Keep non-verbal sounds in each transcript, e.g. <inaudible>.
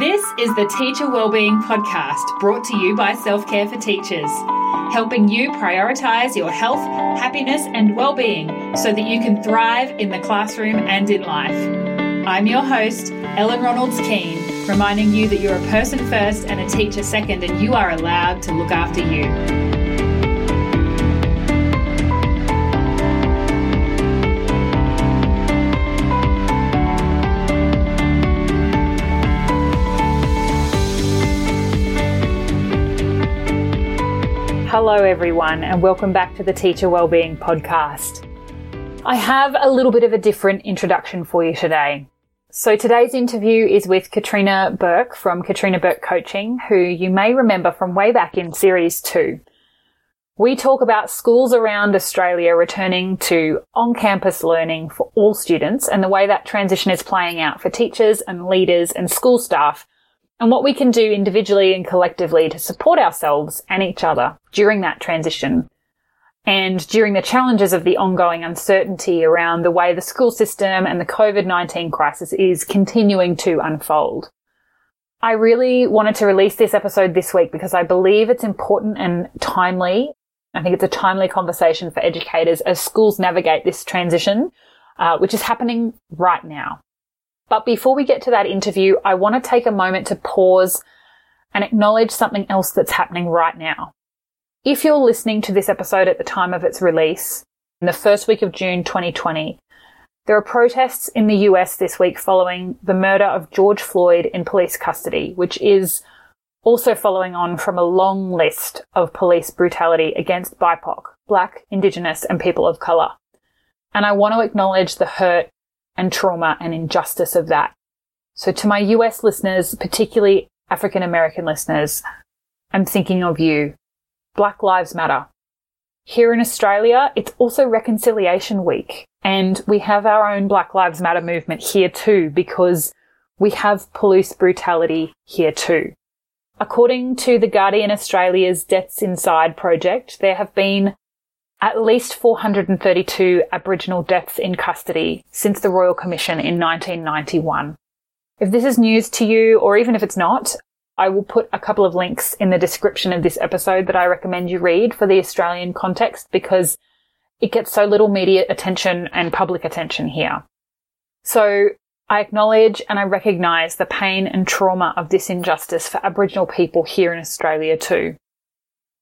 This is the Teacher Wellbeing Podcast brought to you by Self Care for Teachers, helping you prioritize your health, happiness, and well-being so that you can thrive in the classroom and in life. I'm your host, Ellen Ronalds Keane, reminding you that you're a person first and a teacher second, and you are allowed to look after you. Hello, everyone, and welcome back to the Teacher Wellbeing Podcast. I have a little bit of a different introduction for you today. So today's interview is with Katrina Burke from Katrina Burke Coaching, who you may remember from way back in series two. We talk about schools around Australia returning to on-campus learning for all students and the way that transition is playing out for teachers and leaders and school staff and what we can do individually and collectively to support ourselves and each other during that transition and during the challenges of the ongoing uncertainty around the way the school system and the COVID-19 crisis is continuing to unfold. I really wanted to release this episode this week because I believe it's important and timely. I think it's a timely conversation for educators as schools navigate this transition, uh, which is happening right now. But before we get to that interview, I want to take a moment to pause and acknowledge something else that's happening right now. If you're listening to this episode at the time of its release, in the first week of June 2020, there are protests in the US this week following the murder of George Floyd in police custody, which is also following on from a long list of police brutality against BIPOC, Black, Indigenous, and people of colour. And I want to acknowledge the hurt and trauma and injustice of that. So to my US listeners, particularly African American listeners, I'm thinking of you. Black Lives Matter. Here in Australia, it's also Reconciliation Week, and we have our own Black Lives Matter movement here too, because we have police brutality here too. According to the Guardian Australia's Deaths Inside project, there have been at least 432 Aboriginal deaths in custody since the Royal Commission in 1991. If this is news to you, or even if it's not, I will put a couple of links in the description of this episode that I recommend you read for the Australian context because it gets so little media attention and public attention here. So I acknowledge and I recognise the pain and trauma of this injustice for Aboriginal people here in Australia too.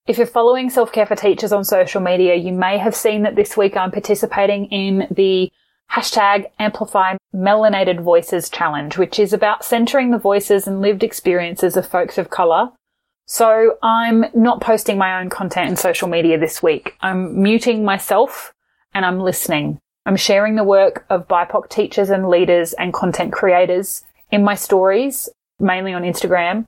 If you're following Self Care for Teachers on social media, you may have seen that this week I'm participating in the hashtag Amplify Melanated Voices Challenge, which is about centering the voices and lived experiences of folks of colour. So I'm not posting my own content in social media this week. I'm muting myself and I'm listening. I'm sharing the work of BIPOC teachers and leaders and content creators in my stories, mainly on Instagram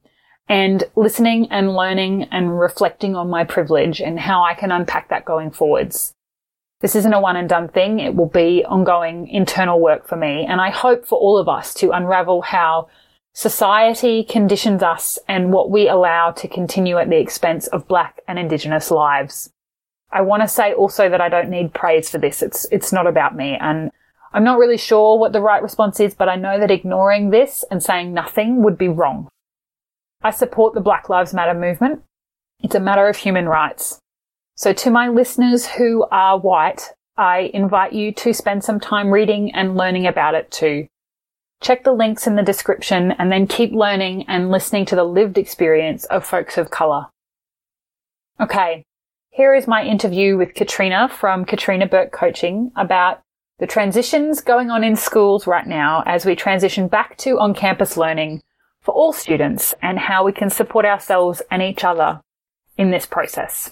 and listening and learning and reflecting on my privilege and how I can unpack that going forwards. This isn't a one and done thing. It will be ongoing internal work for me. And I hope for all of us to unravel how society conditions us and what we allow to continue at the expense of black and indigenous lives. I want to say also that I don't need praise for this. It's, it's not about me. And I'm not really sure what the right response is, but I know that ignoring this and saying nothing would be wrong. I support the Black Lives Matter movement. It's a matter of human rights. So to my listeners who are white, I invite you to spend some time reading and learning about it too. Check the links in the description and then keep learning and listening to the lived experience of folks of colour. Okay, here is my interview with Katrina from Katrina Burke Coaching about the transitions going on in schools right now as we transition back to on-campus learning for all students and how we can support ourselves and each other in this process.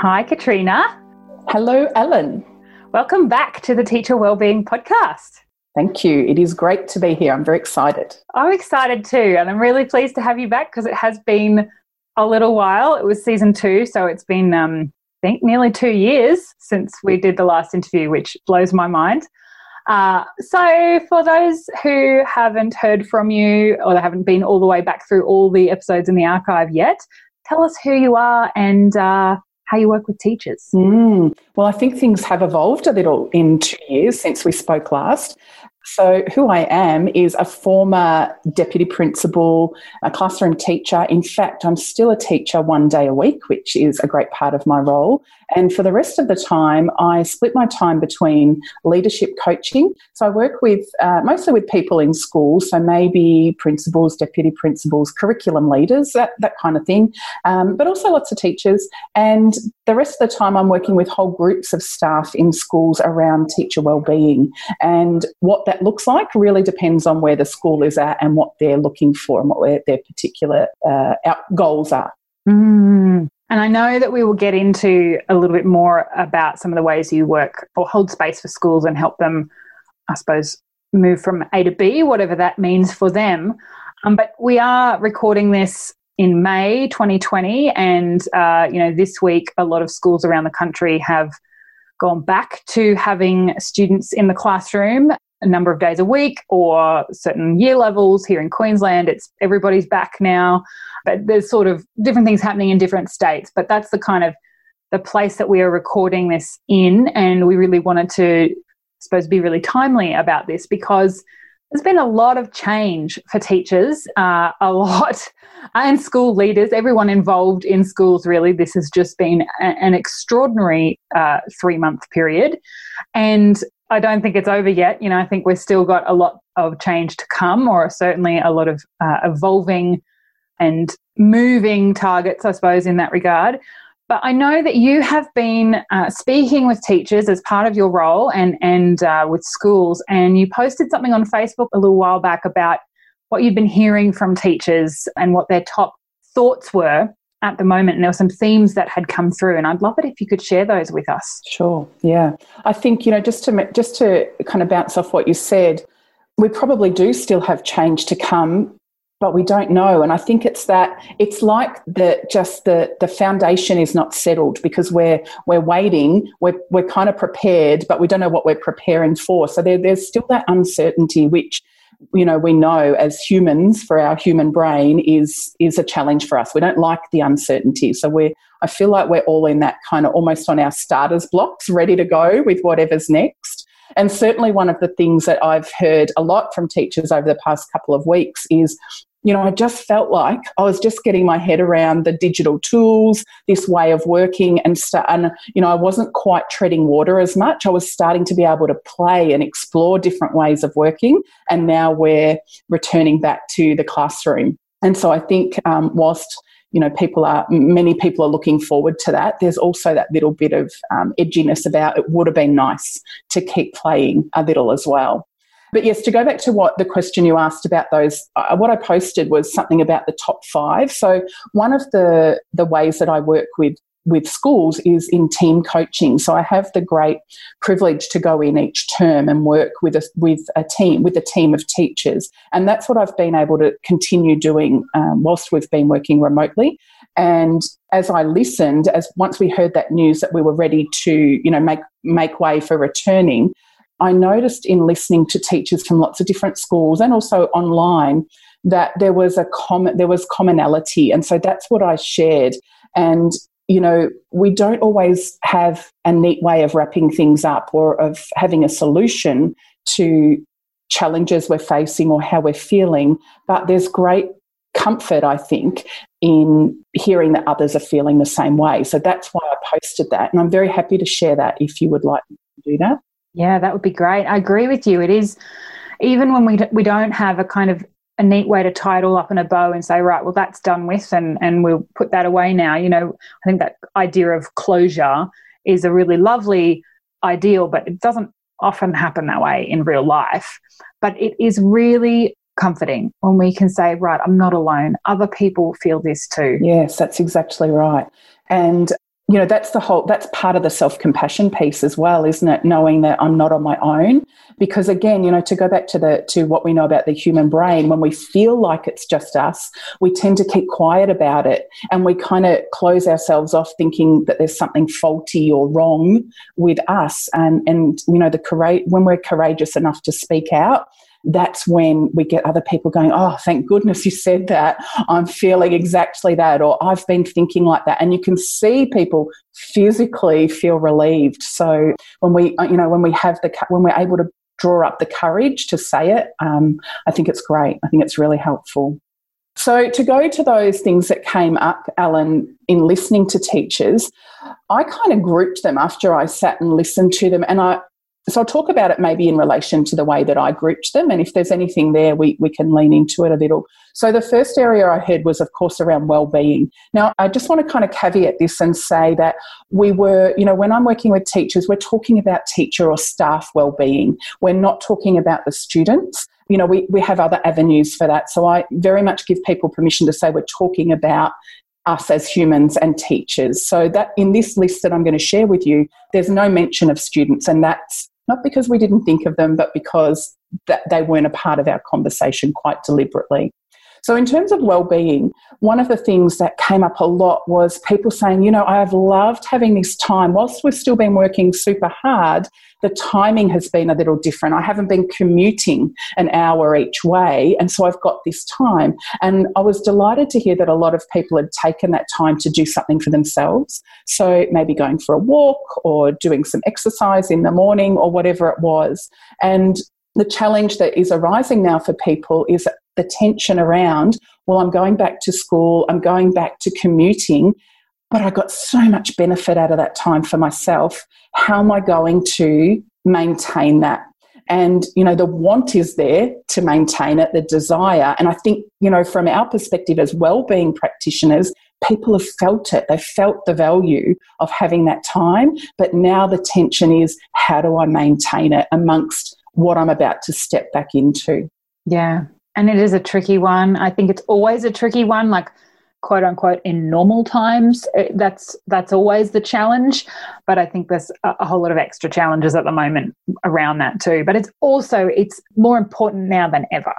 Hi, Katrina. Hello, Ellen. Welcome back to the Teacher Wellbeing Podcast. Thank you. It is great to be here. I'm very excited. I'm excited too. And I'm really pleased to have you back because it has been a little while. It was season two, so it's been, um, I think, nearly two years since we did the last interview, which blows my mind. Uh, so, for those who haven't heard from you or they haven't been all the way back through all the episodes in the archive yet, tell us who you are and uh, how you work with teachers. Mm. Well, I think things have evolved a little in two years since we spoke last. So, who I am is a former deputy principal, a classroom teacher. In fact, I'm still a teacher one day a week, which is a great part of my role. And for the rest of the time, I split my time between leadership coaching. So, I work with uh, mostly with people in schools, so maybe principals, deputy principals, curriculum leaders, that, that kind of thing, um, but also lots of teachers. And the rest of the time, I'm working with whole groups of staff in schools around teacher wellbeing. And what that looks like really depends on where the school is at and what they're looking for and what their particular uh, goals are. Mm. And I know that we will get into a little bit more about some of the ways you work or hold space for schools and help them, I suppose, move from A to B, whatever that means for them. Um, but we are recording this in May 2020, and uh, you know this week a lot of schools around the country have gone back to having students in the classroom a number of days a week or certain year levels here in Queensland. It's everybody's back now, but there's sort of different things happening in different states. But that's the kind of the place that we are recording this in, and we really wanted to, I suppose, be really timely about this because there's been a lot of change for teachers, uh, a <laughs> lot, and school leaders, everyone involved in schools, really. This has just been a, an extraordinary uh, three month period. And I don't think it's over yet. You know, I think we've still got a lot of change to come, or certainly a lot of uh, evolving and moving targets, I suppose, in that regard. But I know that you have been uh, speaking with teachers as part of your role and, and uh, with schools, and you posted something on Facebook a little while back about what you'd been hearing from teachers and what their top thoughts were at the moment. And there were some themes that had come through, and I'd love it if you could share those with us. Sure. Yeah. I think, you know, just to, just to kind of bounce off what you said, we probably do still have change to come but we don't know and i think it's that it's like the just the the foundation is not settled because we're we're waiting we're, we're kind of prepared but we don't know what we're preparing for so there, there's still that uncertainty which you know we know as humans for our human brain is is a challenge for us. We don't like the uncertainty. So we're i feel like we're all in that kind of almost on our starters blocks ready to go with whatever's next. And certainly, one of the things that I've heard a lot from teachers over the past couple of weeks is you know, I just felt like I was just getting my head around the digital tools, this way of working, and start. And you know, I wasn't quite treading water as much. I was starting to be able to play and explore different ways of working. And now we're returning back to the classroom. And so I think, um, whilst you know, people are many people are looking forward to that. There's also that little bit of um, edginess about it. Would have been nice to keep playing a little as well. But yes, to go back to what the question you asked about those, uh, what I posted was something about the top five. So one of the the ways that I work with with schools is in team coaching. So I have the great privilege to go in each term and work with a with a team with a team of teachers, and that's what I've been able to continue doing um, whilst we've been working remotely. And as I listened, as once we heard that news that we were ready to, you know, make make way for returning, I noticed in listening to teachers from lots of different schools and also online that there was a common there was commonality. And so that's what I shared. And you know we don't always have a neat way of wrapping things up or of having a solution to challenges we're facing or how we're feeling but there's great comfort I think in hearing that others are feeling the same way. So that's why I posted that. And I'm very happy to share that if you would like to do that yeah, that would be great. I agree with you. It is even when we we don't have a kind of a neat way to tie it all up in a bow and say, right, well, that's done with, and and we'll put that away now. You know, I think that idea of closure is a really lovely ideal, but it doesn't often happen that way in real life. But it is really comforting when we can say, right, I'm not alone. Other people feel this too. Yes, that's exactly right. And you know that's the whole that's part of the self-compassion piece as well isn't it? Knowing that i'm not on my own. Because again you know to go back to the to what we know about the human brain when we feel like it's just us we tend to keep quiet about it. And we kind of close ourselves off thinking that there's something faulty or wrong with us. And and you know the courage when we're courageous enough to speak out that's when we get other people going, Oh, thank goodness you said that. I'm feeling exactly that, or I've been thinking like that. And you can see people physically feel relieved. So when we, uh, you know, when we have the, when we're able to draw up the courage to say it, um, I think it's great. I think it's really helpful. So, to go to those things that came up, Ellen, in listening to teachers, I kind of grouped them after I sat and listened to them. And I, so I'll talk about it maybe in relation to the way that I grouped them. And if there's anything there, we, we can lean into it a little. So the first area I heard was, of course, around well-being. Now, I just want to kind of caveat this and say that we were, you know, when I'm working with teachers, we're talking about teacher or staff well-being. We're not talking about the students you know, we, we have other avenues for that. So I very much give people permission to say we're talking about us as humans and teachers. So that in this list that I'm going to share with you, there's no mention of students, and that's not because we didn't think of them, but because that they weren't a part of our conversation quite deliberately. So, in terms of well-being, one of the things that came up a lot was people saying, you know, I've loved having this time. Whilst we've still been working super hard, the timing has been a little different. I haven't been commuting an hour each way, and so I've got this time. And I was delighted to hear that a lot of people had taken that time to do something for themselves. So maybe going for a walk or doing some exercise in the morning or whatever it was. And the challenge that is arising now for people is the tension around, well, I'm going back to school, I'm going back to commuting, but I got so much benefit out of that time for myself. How am I going to maintain that? And, you know, the want is there to maintain it, the desire. And I think, you know, from our perspective as well-being practitioners, people have felt it. They've felt the value of having that time. But now the tension is how do I maintain it amongst what I'm about to step back into? Yeah. And it is a tricky one. I think it's always a tricky one, like quote unquote in normal times. That's that's always the challenge. But I think there's a, a whole lot of extra challenges at the moment around that too. But it's also it's more important now than ever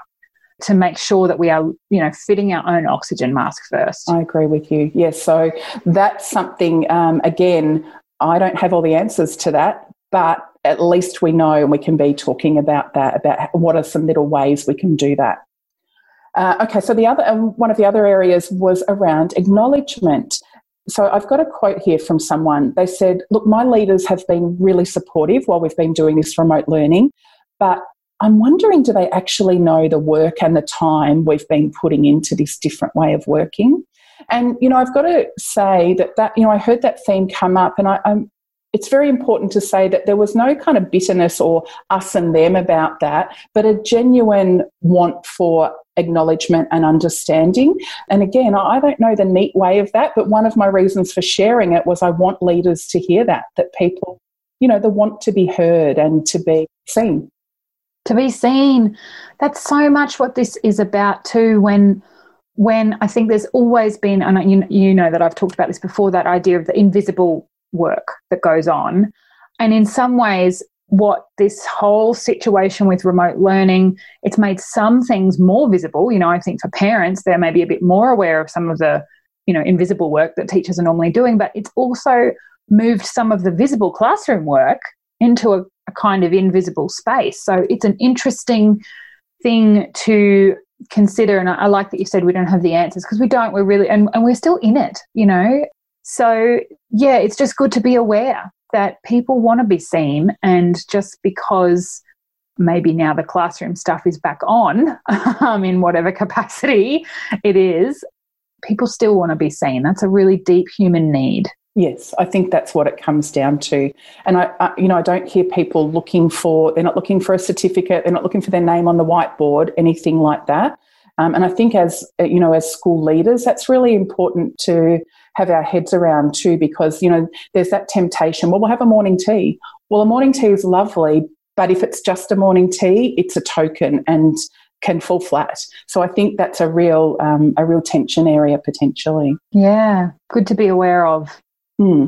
to make sure that we are, you know, fitting our own oxygen mask first. I agree with you. Yes. So that's something, um, again, I don't have all the answers to that, but at least we know and we can be talking about that, about what are some little ways we can do that. Uh, okay, so the other um, one of the other areas was around acknowledgement. So I've got a quote here from someone. They said, "Look, my leaders have been really supportive while we've been doing this remote learning, but I'm wondering, do they actually know the work and the time we've been putting into this different way of working?" And you know, I've got to say that that you know, I heard that theme come up, and I, I'm it's very important to say that there was no kind of bitterness or us and them about that, but a genuine want for acknowledgement and understanding. And again, I don't know the neat way of that, but one of my reasons for sharing it was I want leaders to hear that, that people, you know, they want to be heard and to be seen. To be seen. That's so much what this is about too when when I think there's always been, and you, you know that I've talked about this before, that idea of the invisible work that goes on. And in some ways, what this whole situation with remote learning, it's made some things more visible. You know, I think for parents, they're maybe a bit more aware of some of the, you know, invisible work that teachers are normally doing, but it's also moved some of the visible classroom work into a, a kind of invisible space. So it's an interesting thing to consider. And I, I like that you said we don't have the answers because we don't. We're really, and, and we're still in it, you know. So, yeah, it's just good to be aware that people want to be seen. And just because maybe now the classroom stuff is back on <laughs> um, in whatever capacity it is, people still want to be seen. That's a really deep human need. Yes, I think that's what it comes down to. And I, I, you know, I don't hear people looking for. They're not looking for a certificate. They're not looking for their name on the whiteboard, anything like that. Um, and I think as you know, as school leaders, that's really important to have our heads around too, because, you know, there's that temptation. Well, we'll have a morning tea. Well, a morning tea is lovely, but if it's just a morning tea, it's a token and can fall flat. So I think that's a real um, a real tension area potentially. Yeah, good to be aware of. Hmm.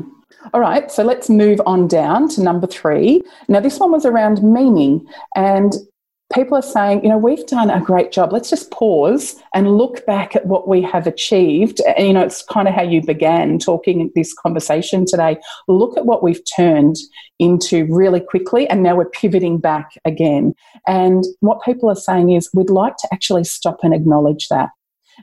All right, so let's move on down to number three. Now, this one was around meaning, and people are saying, you know, we've done a great job. Let's just pause and look back at what we have achieved. And, you know, it's kind of how you began talking this conversation today. Look at what we've turned into really quickly, and now we're pivoting back again. And what people are saying is, we'd like to actually stop and acknowledge that.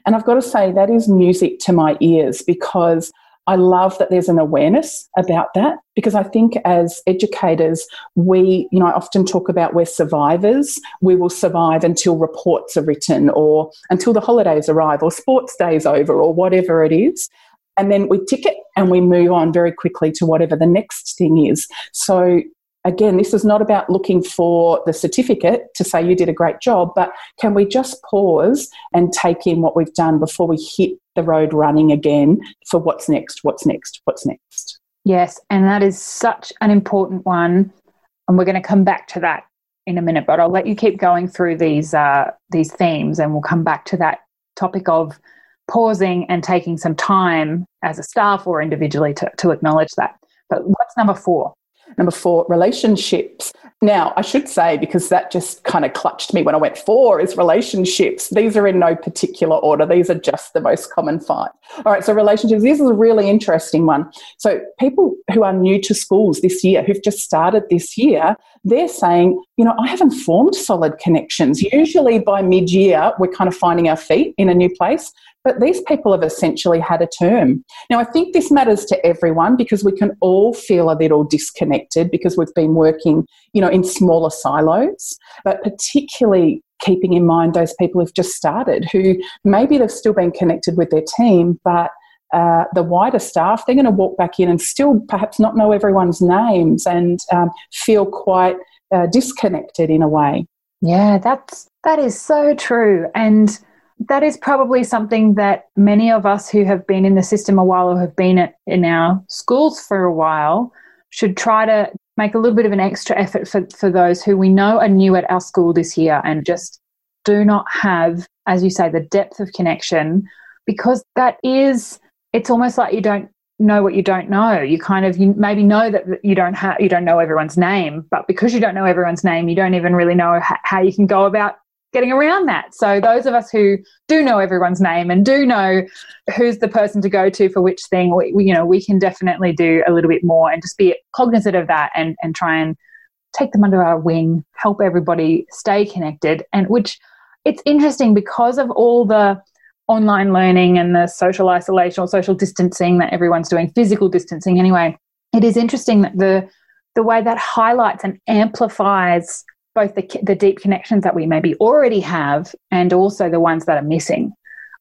And I've got to say, that is music to my ears because I love that there's an awareness about that because I think as educators, we, you know, I often talk about we're survivors. We will survive until reports are written or until the holidays arrive or sports days over or whatever it is. And then we tick it and we move on very quickly to whatever the next thing is. So again, this is not about looking for the certificate to say you did a great job, but can we just pause and take in what we've done before we hit the road running again for what's next, what's next, what's next? Yes, and that is such an important one. And we're going to come back to that in a minute, but I'll let you keep going through these uh, these themes, and we'll come back to that topic of pausing and taking some time as a staff or individually to, to acknowledge that. But what's number four? Number four, relationships. Now, I should say, because that just kind of clutched me when I went four, is relationships. These are in no particular order. These are just the most common five. All right, so relationships. This is a really interesting one. So, people who are new to schools this year, who've just started this year, they're saying, you know, I haven't formed solid connections. Usually by mid year, we're kind of finding our feet in a new place. But these people have essentially had a term. Now, I think this matters to everyone because we can all feel a little disconnected because we've been working, you know, in smaller silos, but particularly keeping in mind those people who've just started who maybe they've still been connected with their team, but uh, the wider staff, they're going to walk back in and still perhaps not know everyone's names and um, feel quite uh, disconnected in a way. Yeah, that's that is so true. And that is probably something that many of us who have been in the system a while or have been at, in our schools for a while should try to make a little bit of an extra effort for, for those who we know are new at our school this year and just do not have, as you say, the depth of connection because that is, it's almost like you don't know what you don't know. You kind of you maybe know that you don't have you don't know everyone's name, but because you don't know everyone's name, you don't even really know how you can go about getting around that. So those of us who do know everyone's name and do know who's the person to go to for which thing, we, we, you know, we can definitely do a little bit more and just be cognizant of that and and try and take them under our wing, help everybody stay connected. And which it's interesting because of all the online learning and the social isolation or social distancing that everyone's doing, physical distancing anyway. It is interesting that the the way that highlights and amplifies both the, the deep connections that we maybe already have and also the ones that are missing.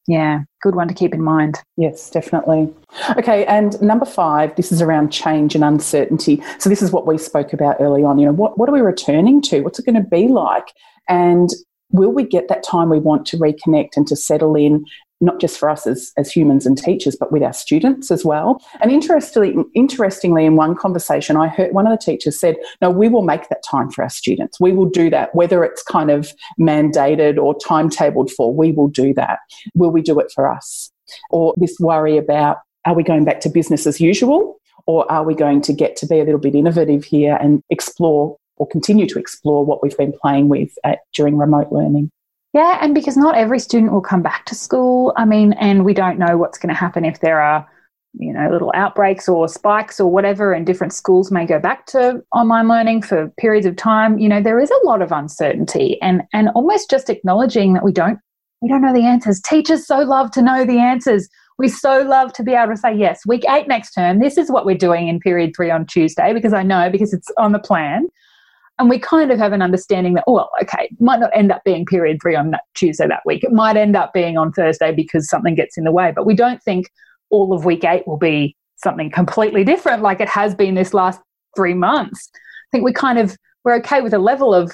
Yeah, good one to keep in mind. Yes, definitely. Okay, and number five, this is around change and uncertainty. So, this is what we spoke about early on. You know, what, what are we returning to? What's it going to be like? And will we get that time we want to reconnect and to settle in not just for us as, as humans and teachers, but with our students as well. And interestingly, interestingly, in one conversation, I heard one of the teachers said, No, we will make that time for our students. We will do that, whether it's kind of mandated or timetabled for, we will do that. Will we do it for us? Or this worry about, are we going back to business as usual? Or are we going to get to be a little bit innovative here and explore or continue to explore what we've been playing with at, during remote learning? Yeah, and because not every student will come back to school. I mean, and we don't know what's going to happen if there are, you know, little outbreaks or spikes or whatever, and different schools may go back to online learning for periods of time. You know, there is a lot of uncertainty and and almost just acknowledging that we don't we don't know the answers. Teachers so love to know the answers. We so love to be able to say, yes, week eight next term, this is what we're doing in period three on Tuesday, because I know because it's on the plan and we kind of have an understanding that, well, okay, might not end up being period three on that Tuesday that week. It might end up being on Thursday because something gets in the way. But we don't think all of week eight will be something completely different like it has been this last three months. I think we kind of, we're okay with a level of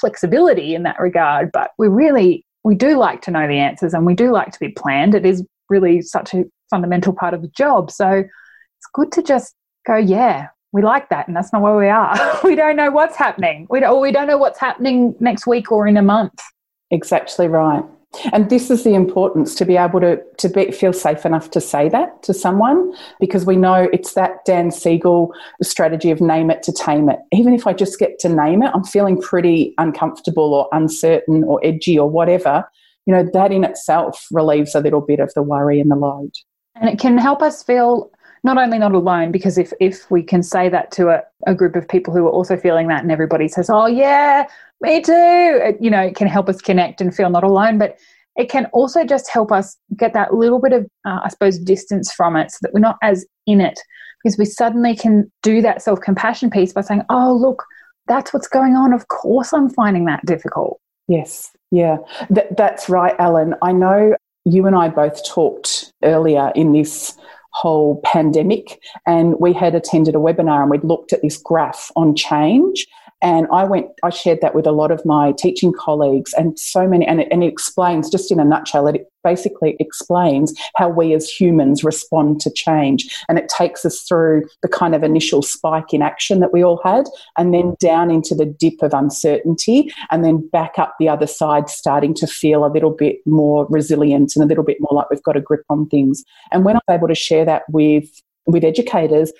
flexibility in that regard, but we really, we do like to know the answers and we do like to be planned. It is really such a fundamental part of the job. So it's good to just go, yeah, we like that and that's not where we are <laughs> we don't know what's happening we don't, we don't know what's happening next week or in a month exactly right and this is the importance to be able to to be, feel safe enough to say that to someone because we know it's that Dan Siegel strategy of name it to tame it. Even if I just get to name it, I'm feeling pretty uncomfortable or uncertain or edgy or whatever. You know that in itself relieves a little bit of the worry and the load. And it can help us feel not only not alone, because if, if we can say that to a, a group of people who are also feeling that and everybody says, oh, yeah, me too, it, you know, it can help us connect and feel not alone. But it can also just help us get that little bit of, uh, I suppose, distance from it so that we're not as in it because we suddenly can do that self compassion piece by saying, oh, look, that's what's going on. Of course, I'm finding that difficult. Yes, yeah, Th- that's right, Ellen. I know you and I both talked earlier in this whole pandemic, and we had attended a webinar and we'd looked at this graph on change. And I went, I shared that with a lot of my teaching colleagues, and so many, and it, and it explains, just in a nutshell, it basically explains how we as humans respond to change. And it takes us through the kind of initial spike in action that we all had, and then down into the dip of uncertainty, and then back up the other side, starting to feel a little bit more resilient and a little bit more like we've got a grip on things. And when I was able to share that with with educators,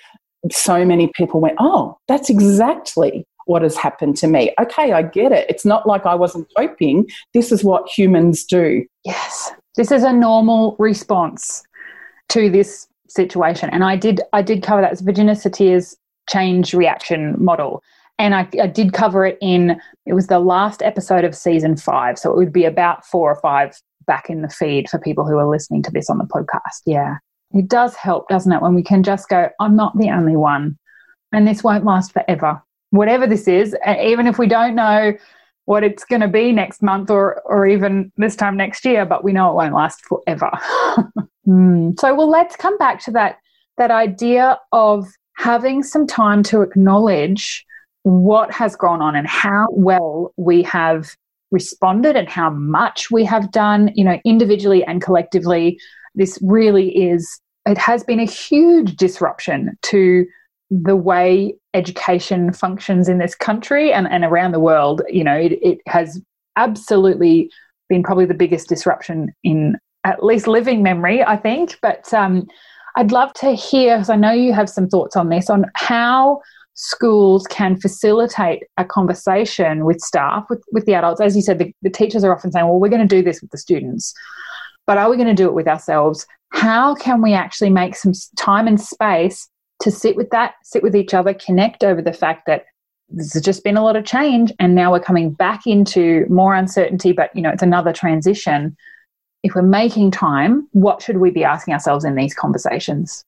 so many people went, Oh, that's exactly what has happened to me. Okay, I get it. It's not like I wasn't coping. This is what humans do. Yes. This is a normal response to this situation. And I did I did cover that. It's Virginia Satir's change reaction model. And I, I did cover it in it was the last episode of season five. So it would be about four or five back in the feed for people who are listening to this on the podcast. Yeah. It does help, doesn't it, when we can just go, I'm not the only one. And this won't last forever whatever this is, even if we don't know what it's going to be next month or or even this time next year, but we know it won't last forever. <laughs> mm. So, well, let's come back to that that idea of having some time to acknowledge what has gone on and how well we have responded and how much we have done, you know, individually and collectively. This really is, it has been a huge disruption to the way education functions in this country and, and around the world, you know, it, it has absolutely been probably the biggest disruption in at least living memory, I think. But um, I'd love to hear, because I know you have some thoughts on this, on how schools can facilitate a conversation with staff, with, with the adults. As you said, the, the teachers are often saying, well, we're going to do this with the students, but are we going to do it with ourselves? How can we actually make some time and space to sit with that, sit with each other, connect over the fact that there's just been a lot of change and now we're coming back into more uncertainty, but you know, it's another transition. If we're making time, what should we be asking ourselves in these conversations?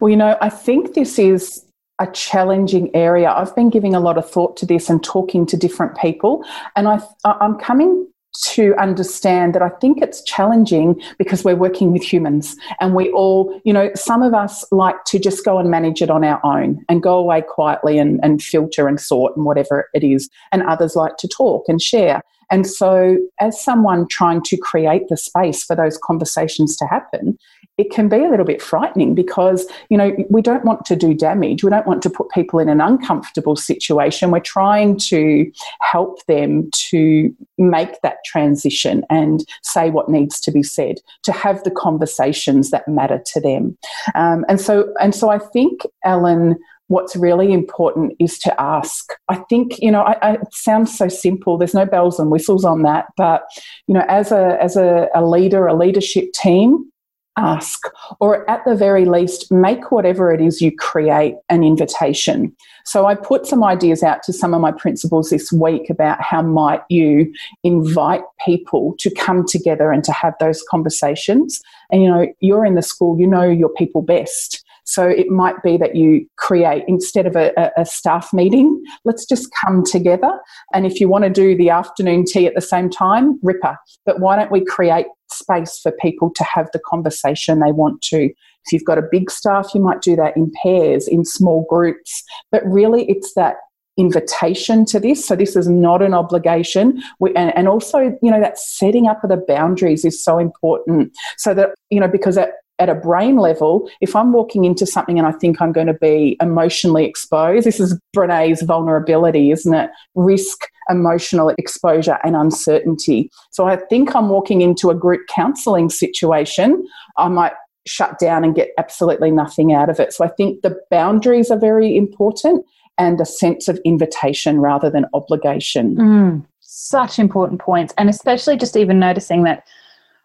Well, you know, I think this is a challenging area. I've been giving a lot of thought to this and talking to different people, and I, I'm coming to understand that I think it's challenging because we're working with humans and we all, you know, some of us like to just go and manage it on our own and go away quietly and, and filter and sort and whatever it is. And others like to talk and share. And so, as someone trying to create the space for those conversations to happen, it can be a little bit frightening because, you know, we don't want to do damage. We don't want to put people in an uncomfortable situation. We're trying to help them to make that transition and say what needs to be said, to have the conversations that matter to them. Um, and so, and so I think, Ellen, what's really important is to ask. I think, you know, I, I, it sounds so simple. There's no bells and whistles on that. But, you know, as a, as a, a leader, a leadership team, ask, or at the very least, make whatever it is you create an invitation. So I put some ideas out to some of my principals this week about how might you invite people to come together and to have those conversations. And you know, you're in the school, you know your people best. So it might be that you create, instead of a, a, staff meeting, let's just come together. And if you want to do the afternoon tea at the same time, ripper. But why don't we create space for people to have the conversation they want to? If you've got a big staff, you might do that in pairs, in small groups. But really, it's that invitation to this. So this is not an obligation. We, and, and also, you know, that setting up of the boundaries is so important. So that, you know, because at, at a brain level, if I'm walking into something and I think I'm going to be emotionally exposed, this is Brene's vulnerability, isn't it? Risk, emotional exposure, and uncertainty. So I think I'm walking into a group counselling situation. I might shut down and get absolutely nothing out of it. So I think the boundaries are very important and a sense of invitation rather than obligation. Mm, such important points. And especially just even noticing that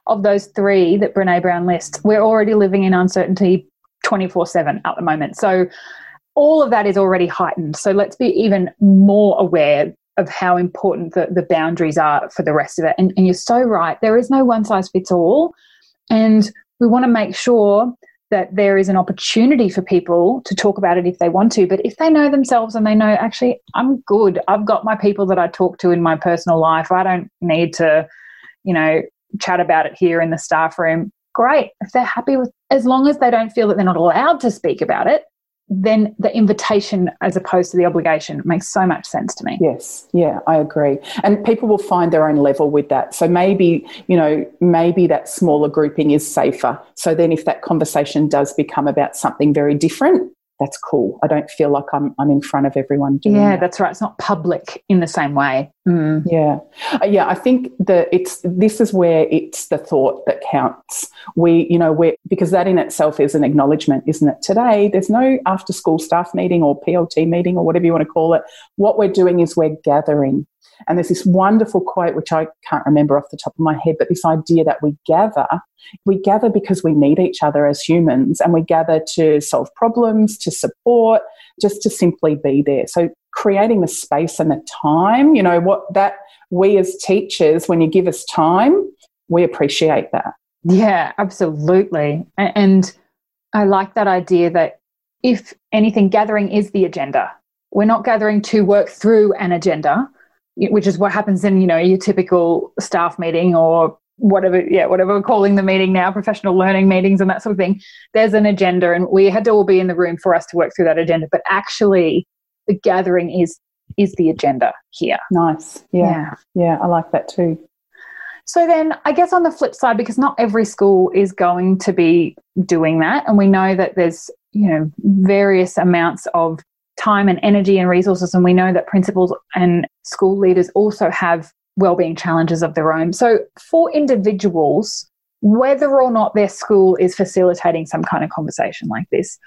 of those three that Brene Brown lists, we're already living in uncertainty 24 7 at the moment. So all of that is already heightened. So let's be even more aware of how important the, the boundaries are for the rest of it. And, and you're so right. There is no one size fits all. And we want to make sure that there is an opportunity for people to talk about it if they want to. But if they know themselves and they know, actually, I'm good, I've got my people that I talk to in my personal life, I don't need to, you know, chat about it here in the staff room. Great. If they're happy with, as long as they don't feel that they're not allowed to speak about it, then the invitation as opposed to the obligation makes so much sense to me. Yes, yeah, I agree. And people will find their own level with that. So maybe, you know, maybe that smaller grouping is safer. So then if that conversation does become about something very different, that's cool. I don't feel like I'm I'm in front of everyone doing Yeah, that. that's right. It's not public in the same way. Mm. Yeah, uh, yeah. I think that it's this is where it's the thought that counts. We, you know, we because that in itself is an acknowledgement, isn't it? Today, there's no after school staff meeting or PLT meeting or whatever you want to call it. What we're doing is we're gathering. And there's this wonderful quote, which I can't remember off the top of my head, but this idea that we gather, we gather because we need each other as humans and we gather to solve problems, to support, just to simply be there. So creating the space and the time, you know, what that we as teachers, when you give us time, we appreciate that. Yeah, absolutely. And I like that idea that if anything, gathering is the agenda. We're not gathering to work through an agenda which is what happens in you know your typical staff meeting or whatever yeah whatever we're calling the meeting now professional learning meetings and that sort of thing. There's an agenda and we had to all be in the room for us to work through that agenda but actually the gathering is is the agenda here. Nice. Yeah. Yeah, yeah i like that too. So then i guess on the flip side because not every school is going to be doing that and we know that there's you know various amounts of time and energy and resources. And we know that principals and school leaders also have well-being challenges of their own. So for individuals, whether or not their school is facilitating some kind of conversation like this,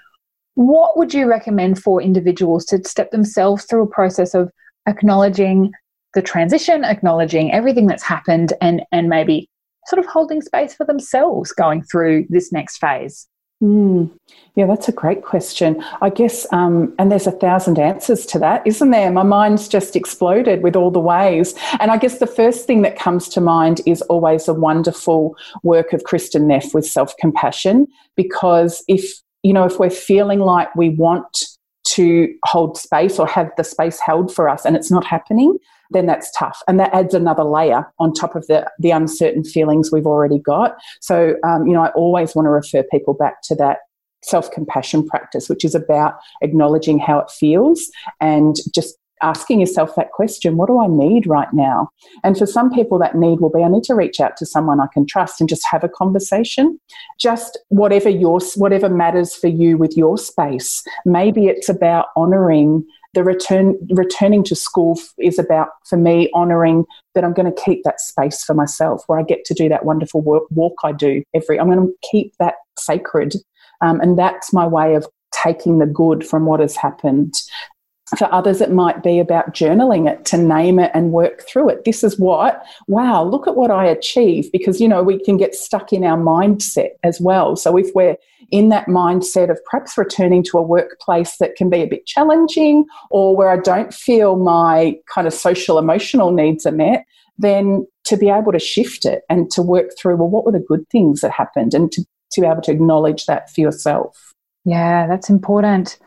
what would you recommend for individuals to step themselves through a process of acknowledging the transition, acknowledging everything that's happened, and and maybe sort of holding space for themselves going through this next phase? Mm. Yeah, that's a great question. I guess, um, and there's a thousand answers to that, isn't there? My mind's just exploded with all the ways. And I guess the first thing that comes to mind is always a wonderful work of Kristin Neff with self compassion. Because if, you know, if we're feeling like we want to hold space or have the space held for us and it's not happening, then that's tough. And that adds another layer on top of the, the uncertain feelings we've already got. So, um, you know, I always want to refer people back to that self compassion practice, which is about acknowledging how it feels and just asking yourself that question what do I need right now? And for some people, that need will be I need to reach out to someone I can trust and just have a conversation. Just whatever your whatever matters for you with your space. Maybe it's about honoring the return returning to school is about for me honoring that I'm going to keep that space for myself where I get to do that wonderful work, walk I do every. I'm going to keep that sacred, um, and that's my way of taking the good from what has happened for others, it might be about journaling it to name it and work through it. This is what, wow, look at what I achieved. Because, you know, we can get stuck in our mindset as well. So if we're in that mindset of perhaps returning to a workplace that can be a bit challenging or where I don't feel my kind of social emotional needs are met, then to be able to shift it and to work through, well, what were the good things that happened and to, to be able to acknowledge that for yourself. Yeah, that's important.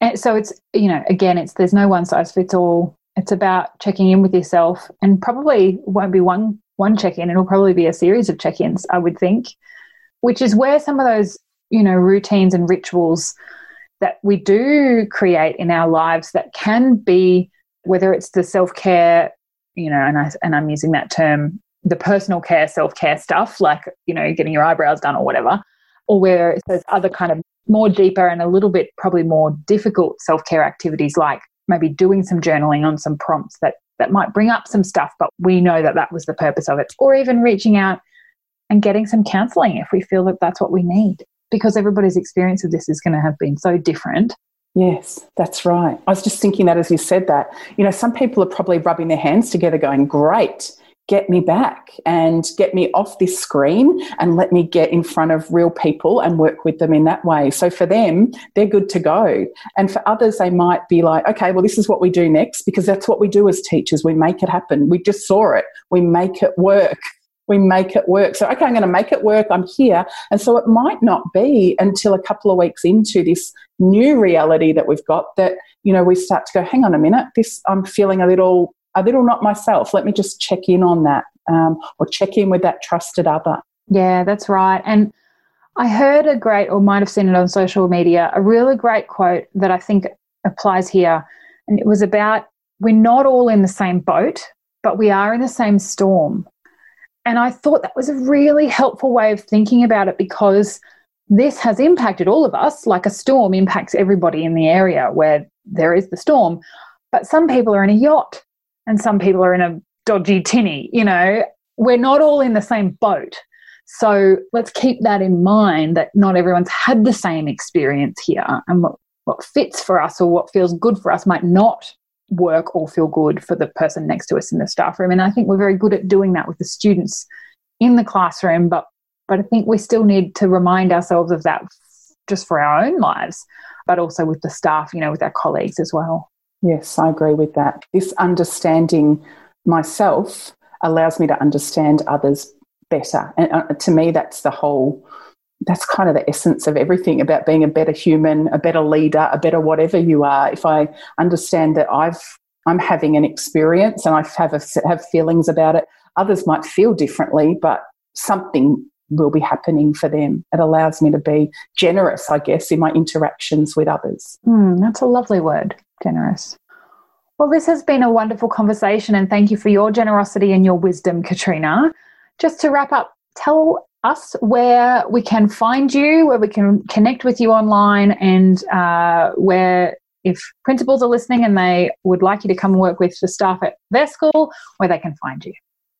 And so it's, you know, again, it's there's no one size fits all. It's about checking in with yourself and probably won't be one one check-in, it'll probably be a series of check-ins, I would think, which is where some of those, you know, routines and rituals that we do create in our lives that can be whether it's the self-care, you know, and I and I'm using that term, the personal care, self-care stuff, like, you know, getting your eyebrows done or whatever, or where those other kind of more deeper and a little bit probably more difficult self-care activities like maybe doing some journaling on some prompts that that might bring up some stuff but we know that that was the purpose of it or even reaching out and getting some counseling if we feel that that's what we need because everybody's experience of this is going to have been so different Yes, that's right. I was just thinking that as you said that. You know, some people are probably rubbing their hands together going, great, get me back and get me off this screen and let me get in front of real people and work with them in that way. So for them, they're good to go. And for others, they might be like, okay, well, this is what we do next because that's what we do as teachers. We make it happen. We just saw it. We make it work. We make it work. So, okay, I'm going to make it work. I'm here. And so it might not be until a couple of weeks into this new reality that we've got that, you know, we start to go, hang on a minute, this, I'm feeling a little a little not myself. Let me just check in on that um, or check in with that trusted other. Yeah, that's right. And I heard a great, or might have seen it on social media, a really great quote that I think applies here. And it was about we're not all in the same boat, but we are in the same storm. And I thought that was a really helpful way of thinking about it because this has impacted all of us, like a storm impacts everybody in the area where there is the storm. But some people are in a yacht and some people are in a dodgy tinny. You know, we're not all in the same boat. So let's keep that in mind that not everyone's had the same experience here. And what, what fits for us or what feels good for us might not work or feel good for the person next to us in the staff room. And I think we're very good at doing that with the students in the classroom, but but I think we still need to remind ourselves of that just for our own lives, but also with the staff, you know, with our colleagues as well. Yes, I agree with that. This understanding myself allows me to understand others better. And uh, to me, that's the whole, that's kind of the essence of everything about being a better human, a better leader, a better whatever you are. If I understand that I've, I'm having an experience and I have, a, have feelings about it, others might feel differently, but something will be happening for them. It allows me to be generous, I guess, in my interactions with others. Mm, that's a lovely word generous. Well, this has been a wonderful conversation, and thank you for your generosity and your wisdom, Katrina. Just to wrap up, tell us where we can find you, where we can connect with you online, and uh, where, if principals are listening and they would like you to come work with the staff at their school, where they can find you.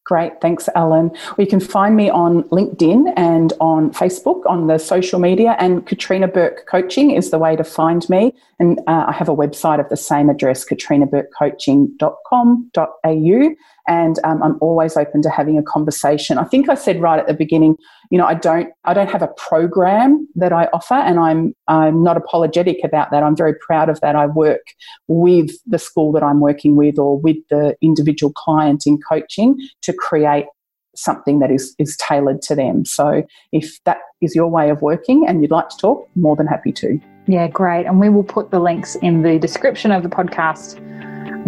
Great, thanks, Ellen. Well, you can find me on LinkedIn and on Facebook on the social media, and Katrina Burke Coaching is the way to find me. And uh, I have a website of the same address, katrinaburkecoaching.com.au and um, I'm always open to having a conversation. I think I said right at the beginning, you know, I don't I don't have a program that I offer, and I'm I'm not apologetic about that. I'm very proud of that. I work with the school that I'm working with, or with the individual client in coaching to create something that is is tailored to them. So if that is your way of working and you'd like to talk, more than happy to. Yeah, great. And we will put the links in the description of the podcast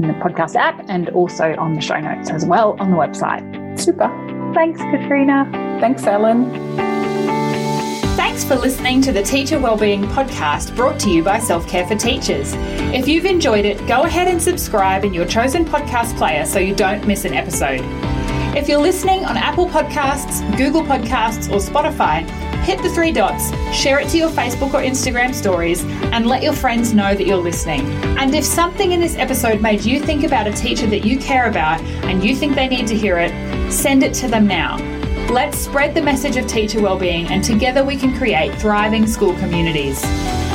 in the podcast app and also on the show notes as well on the website. Super. Thanks, Katrina. Thanks, Ellen. Thanks for listening to the Teacher Wellbeing Podcast brought to you by Self Care for Teachers. If you've enjoyed it, go ahead and subscribe in your chosen podcast player so you don't miss an episode. If you're listening on Apple Podcasts, Google Podcasts, or Spotify, hit the three dots, share it to your Facebook or Instagram stories, and let your friends know that you're listening. And if something in this episode made you think about a teacher that you care about and you think they need to hear it, send it to them now. Let's spread the message of teacher wellbeing, and together we can create thriving school communities.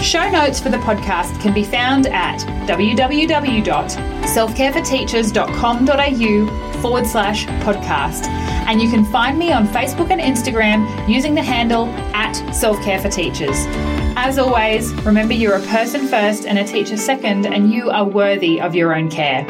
Show notes for the podcast can be found at www.selfcareforteachers.com.au forward slash podcast. And you can find me on Facebook and Instagram using the handle at Self Care for Teachers. As always, remember you're a person first and a teacher second, and you are worthy of your own care.